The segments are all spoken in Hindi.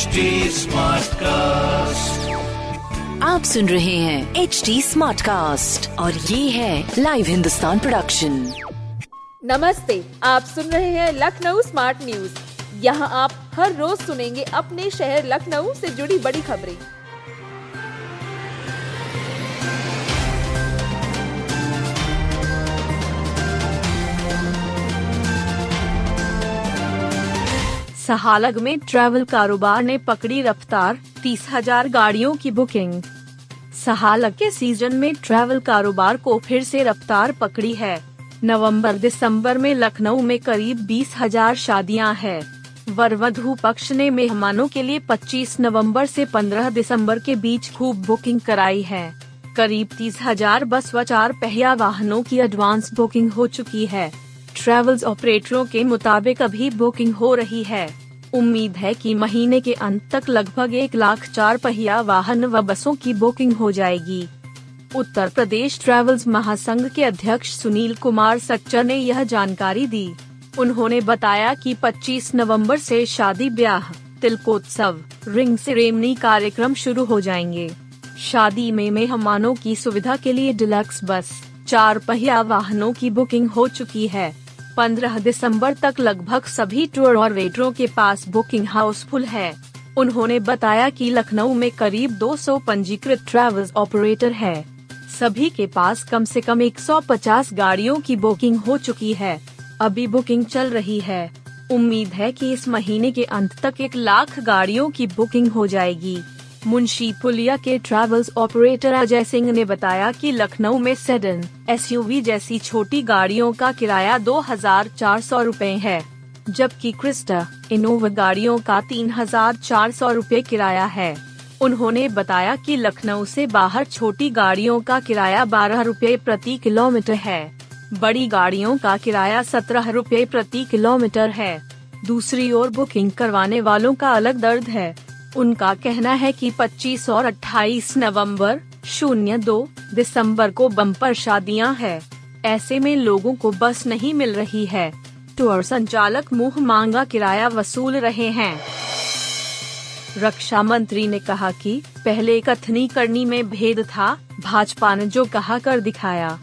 HD कास्ट आप सुन रहे हैं एच डी स्मार्ट कास्ट और ये है लाइव हिंदुस्तान प्रोडक्शन नमस्ते आप सुन रहे हैं लखनऊ स्मार्ट न्यूज़ यहाँ आप हर रोज सुनेंगे अपने शहर लखनऊ से जुड़ी बड़ी खबरें। सहालग में ट्रैवल कारोबार ने पकड़ी रफ्तार, तीस हज़ार गाड़ियों की बुकिंग सहालग के सीज़न में ट्रैवल कारोबार को फिर से रफ्तार पकड़ी है। नवंबर, दिसंबर में लखनऊ में करीब बीस हज़ार शादियाँ हैं। वर वधु पक्ष ने मेहमानों के लिए 25 नवंबर से 15 दिसंबर के बीच खूब बुकिंग कराई है। करीब तीस हज़ार बस व चार पहिया वाहनों की एडवांस बुकिंग हो चुकी है। ट्रेवल्स ऑपरेटरों के मुताबिक अभी बुकिंग हो रही है। उम्मीद है कि महीने के अंत तक लगभग एक लाख चार पहिया वाहन व बसों की बुकिंग हो जाएगी। उत्तर प्रदेश ट्रेवल्स महासंघ के अध्यक्ष सुनील कुमार सच्चर ने यह जानकारी दी। उन्होंने बताया कि 25 नवंबर से शादी ब्याह, तिलकोत्सव, रिंग सेरेमनी कार्यक्रम शुरू हो जाएँगे। शादी में मेहमानों की सुविधा के लिए डिलक्स बस चार पहिया वाहनों की बुकिंग हो चुकी है। 15 दिसंबर तक लगभग सभी टूर और वेटरों के पास बुकिंग हाउसफुल है। उन्होंने बताया कि लखनऊ में करीब 200 पंजीकृत ट्रैवल्स ऑपरेटर है। सभी के पास कम से कम 150 गाड़ियों की बुकिंग हो चुकी है। अभी बुकिंग चल रही है। उम्मीद है कि इस महीने के अंत तक एक लाख गाड़ियों की बुकिंग हो जाएगी। मुंशी पुलिया के ट्रैवल्स ऑपरेटर अजय सिंह ने बताया कि लखनऊ में सेडन एसयूवी जैसी छोटी गाड़ियों का किराया दो हज़ार चार सौ रूपए है, जबकि क्रिस्टा इनोवा गाड़ियों का तीन हज़ार चार सौ रूपए किराया है। उन्होंने बताया कि लखनऊ से बाहर छोटी गाड़ियों का किराया बारह रूपए प्रति किलोमीटर है। बड़ी गाड़ियों का किराया सत्रह रूपए प्रति किलोमीटर है। दूसरी ओर बुकिंग करवाने वालों का अलग दर्द है। उनका कहना है कि 25 और 28 नवंबर, शून्य दो दिसंबर को बम्पर शादियाँ हैं। ऐसे में लोगों को बस नहीं मिल रही है। टूर संचालक मुँह मांगा किराया वसूल रहे हैं। रक्षा मंत्री ने कहा कि पहले कथनी करनी में भेद था, भाजपा ने जो कहा कर दिखाया।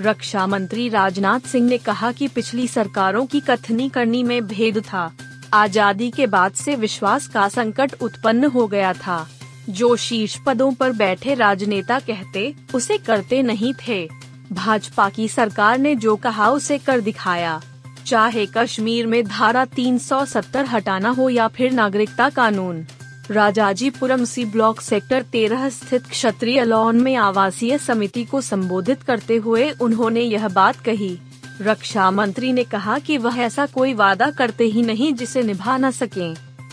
रक्षा मंत्री राजनाथ सिंह ने कहा कि पिछली सरकारों की कथनी करनी में भेद था। आज़ादी के बाद से विश्वास का संकट उत्पन्न हो गया था। जो शीर्ष पदों पर बैठे राजनेता कहते, उसे करते नहीं थे। भाजपा की सरकार ने जो कहा, उसे कर दिखाया। चाहे कश्मीर में धारा 370 हटाना हो या फिर नागरिकता कानून। राजाजीपुरम सी ब्लॉक सेक्टर तेरह स्थित क्षत्रिय लॉन में आवासीय समिति को संबोधित करते हुए उन्होंने यह बात कही। रक्षा मंत्री ने कहा कि वह ऐसा कोई वादा करते ही नहीं जिसे निभा न सके।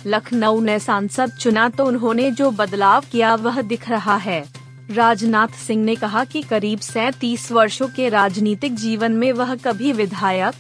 लखनऊ ने सांसद चुना तो उन्होंने जो बदलाव किया वह दिख रहा है। राजनाथ सिंह ने कहा कि करीब सैतीस वर्षों के राजनीतिक जीवन में वह कभी विधायक,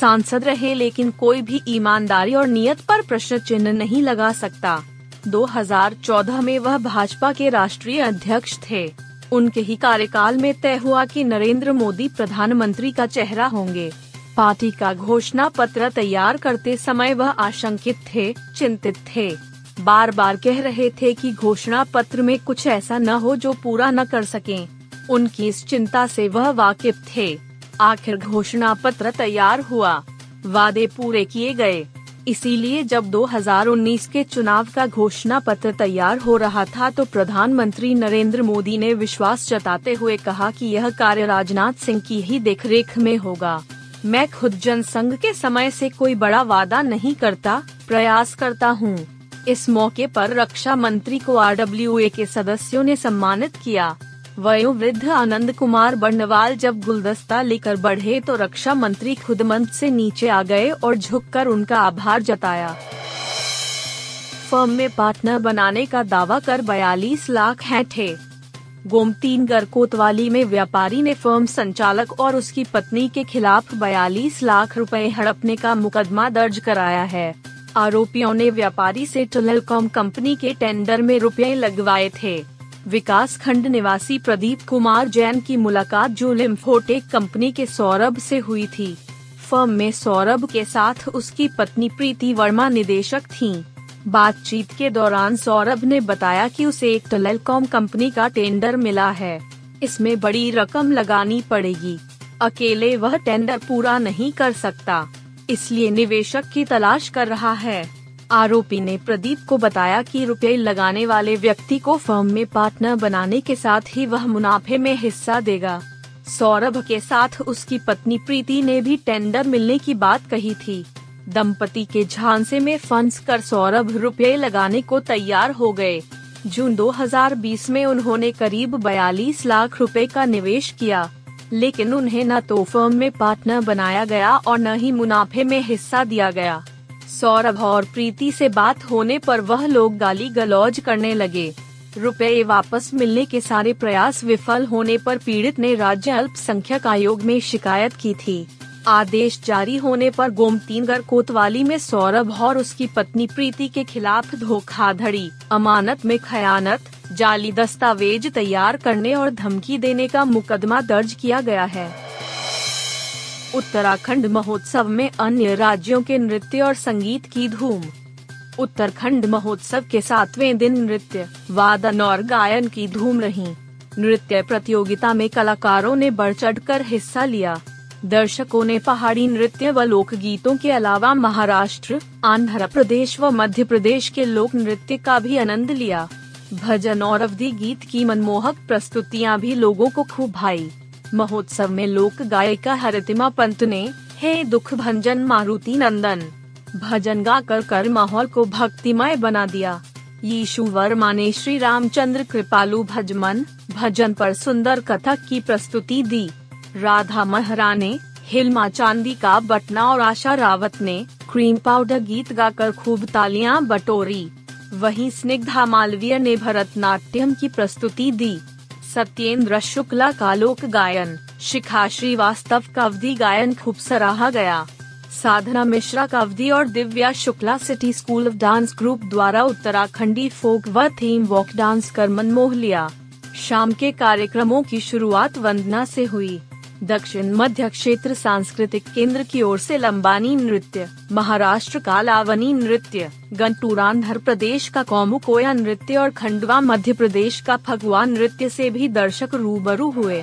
सांसद रहे लेकिन कोई भी ईमानदारी और नियत पर प्रश्न चिन्ह नहीं लगा सकता। 2014 में वह भाजपा के राष्ट्रीय अध्यक्ष थे। उनके ही कार्यकाल में तय हुआ कि नरेंद्र मोदी प्रधानमंत्री का चेहरा होंगे। पार्टी का घोषणा पत्र तैयार करते समय वह आशंकित थे, चिंतित थे। बार बार कह रहे थे कि घोषणा पत्र में कुछ ऐसा न हो जो पूरा न कर सकें। उनकी इस चिंता से वह वाकिफ थे। आखिर घोषणा पत्र तैयार हुआ। वादे पूरे किए गए। इसीलिए जब 2019 के चुनाव का घोषणा पत्र तैयार हो रहा था तो प्रधानमंत्री नरेंद्र मोदी ने विश्वास जताते हुए कहा कि यह कार्य राजनाथ सिंह की ही देखरेख में होगा। मैं खुद जनसंघ के समय से कोई बड़ा वादा नहीं करता, प्रयास करता हूँ। इस मौके पर रक्षा मंत्री को आरडब्ल्यूए के सदस्यों ने सम्मानित किया। वयोवृद्ध आनंद कुमार बर्नवाल जब गुलदस्ता लेकर बढ़े तो रक्षा मंत्री खुद मंच से नीचे आ गए और झुककर उनका आभार जताया। फर्म में पार्टनर बनाने का दावा कर 42 लाख है थे। गोमतीनगर कोतवाली में व्यापारी ने फर्म संचालक और उसकी पत्नी के खिलाफ 42 लाख रुपए हड़पने का मुकदमा दर्ज कराया है। आरोपियों ने व्यापारी से टेलीकॉम कंपनी के टेंडर में रुपए लगवाए थे। विकास खंड निवासी प्रदीप कुमार जैन की मुलाकात जो लिम्फोटेक कंपनी के सौरभ से हुई थी। फर्म में सौरभ के साथ उसकी पत्नी प्रीति वर्मा निदेशक थीं। बातचीत के दौरान सौरभ ने बताया कि उसे एक टेलीकॉम कंपनी का टेंडर मिला है। इसमें बड़ी रकम लगानी पड़ेगी। अकेले वह टेंडर पूरा नहीं कर सकता। इसलिए निवेशक की तलाश कर रहा है। आरोपी ने प्रदीप को बताया कि रुपए लगाने वाले व्यक्ति को फर्म में पार्टनर बनाने के साथ ही वह मुनाफे में हिस्सा देगा। सौरभ के साथ उसकी पत्नी प्रीति ने भी टेंडर मिलने की बात कही थी। दंपति के झांसे में फंड्स कर सौरभ रुपए लगाने को तैयार हो गए। जून 2020 में उन्होंने करीब 42 लाख रुपए का निवेश किया। लेकिन उन्हें न तो फर्म में पार्टनर बनाया गया और न ही मुनाफे में हिस्सा दिया गया। सौरभ और प्रीति से बात होने पर वह लोग गाली गलौज करने लगे। रुपए वापस मिलने के सारे प्रयास विफल होने पर पीड़ित ने राज्य अल्पसंख्यक आयोग में शिकायत की थी। आदेश जारी होने पर गोमतीनगर कोतवाली में सौरभ और उसकी पत्नी प्रीति के खिलाफ धोखाधड़ी, अमानत में खयानत, जाली दस्तावेज़ तैयार करने और धमकी देने का मुकदमा दर्ज किया गया है। उत्तराखंड महोत्सव में अन्य राज्यों के नृत्य और संगीत की धूम। उत्तराखंड महोत्सव के सातवें दिन नृत्य, वादन और गायन की धूम रही। नृत्य प्रतियोगिता में कलाकारों ने बढ़ चढ़कर हिस्सा लिया। दर्शकों ने पहाड़ी नृत्य व लोक गीतों के अलावा महाराष्ट्र, आंध्र प्रदेश व मध्य प्रदेश के लोक नृत्य का भी आनंद लिया। भजन और अवधि गीत की मनमोहक प्रस्तुतियाँ भी लोगों को खूब भाई। महोत्सव में लोक गायिका हरितिमा पंत ने, हे दुख भंजन मारुति नंदन, भजन गा कर कर माहौल को भक्तिमय बना दिया। यीशु वर्मा ने श्री रामचंद्र कृपालु भजमन, भजन पर सुंदर कथक की प्रस्तुति दी। राधा महरा ने, हिलमा चांदी का बटना और आशा रावत ने, क्रीम पाउडर गीत गाकर खूब तालियाँ बटोरी। वहीं स्निग्धा मालवीय ने भरतनाट्यम की प्रस्तुति दी। सत्येंद्र शुक्ला का लोक गायन, शिखा श्रीवास्तव का अवधि गायन खूब सराहा गया। साधना मिश्रा का अवधि और Divya Shukla city school of dance group द्वारा उत्तराखंडी फोक व थीम वॉक डांस कर मनमोह लिया। शाम के कार्यक्रमों की शुरुआत वंदना से हुई। दक्षिण मध्य क्षेत्र सांस्कृतिक केंद्र की ओर से लंबानी नृत्य, महाराष्ट्र का लावनी नृत्य गंटूर आंध्र प्रदेश का कोमुकोया नृत्य और खंडवा मध्य प्रदेश का फगुआ नृत्य से भी दर्शक रूबरू हुए।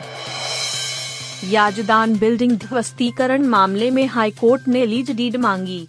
याजदान बिल्डिंग ध्वस्तीकरण मामले में हाईकोर्ट ने लीज डीड मांगी।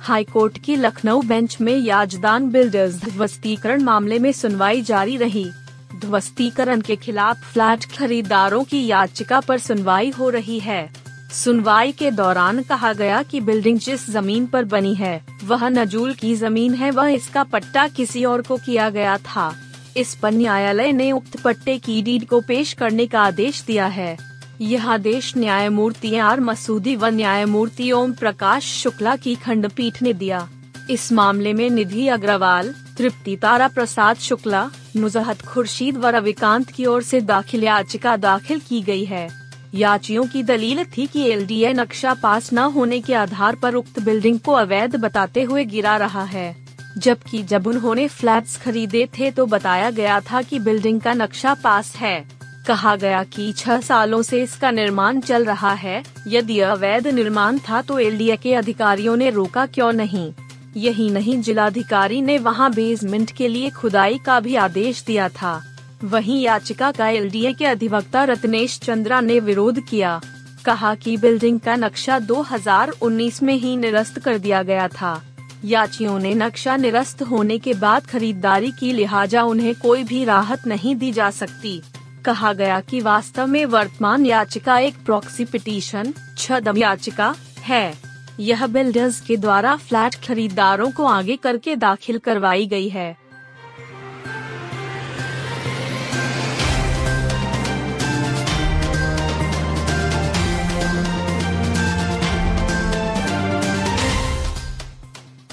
हाईकोर्ट की लखनऊ बेंच में याजदान बिल्डर्स ध्वस्तीकरण मामले में सुनवाई जारी रही। ध्वस्तीकरण के खिलाफ फ्लैट खरीदारों की याचिका पर सुनवाई हो रही है। सुनवाई के दौरान कहा गया कि बिल्डिंग जिस ज़मीन पर बनी है, वह नजूल की ज़मीन है वह इसका पट्टा किसी और को किया गया था। इस पर न्यायालय ने उक्त पट्टे की डीड को पेश करने का आदेश दिया है। यह आदेश न्यायमूर्ति आर मसूदी व न्यायमूर्ति ओम प्रकाश शुक्ला की खंडपीठ ने दिया। इस मामले में निधि अग्रवाल, तृप्ति तारा प्रसाद शुक्ला नुजहत खुर्शीद व रविकांत की ओर से दाखिल याचिका दाखिल की गई है। याचियों की दलील थी कि एलडीए नक्शा पास न होने के आधार पर उक्त बिल्डिंग को अवैध बताते हुए गिरा रहा है। जबकि जब उन्होंने फ्लैट्स खरीदे थे तो बताया गया था कि बिल्डिंग का नक्शा पास है। कहा गया कि छह सालों से इसका निर्माण चल रहा है। यदि अवैध निर्माण था तो एलडीए के अधिकारियों ने रोका क्यों नहीं? यही नहीं, जिलाधिकारी ने वहाँ बेसमेंट के लिए खुदाई का भी आदेश दिया था। वहीं याचिका का एलडीए के अधिवक्ता रत्नेश चंद्रा ने विरोध किया। कहा कि बिल्डिंग का नक्शा 2019 में ही निरस्त कर दिया गया था। याचियों ने नक्शा निरस्त होने के बाद खरीदारी की, लिहाजा उन्हें कोई भी राहत नहीं दी जा सकती। कहा गया कि वास्तव में वर्तमान याचिका एक प्रॉक्सी पिटीशन छदम याचिका, है। यह बिल्डर्स के द्वारा फ्लैट खरीदारों को आगे करके दाखिल करवाई गई है।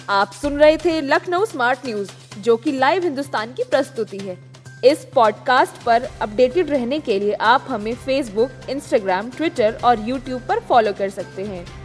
आप सुन रहे थे लखनऊ स्मार्ट न्यूज़ जो कि लाइव हिंदुस्तान की प्रस्तुति है। इस पॉडकास्ट पर अपडेटेड रहने के लिए आप हमें फेसबुक इंस्टाग्राम ट्विटर और यूट्यूब पर फॉलो कर सकते हैं।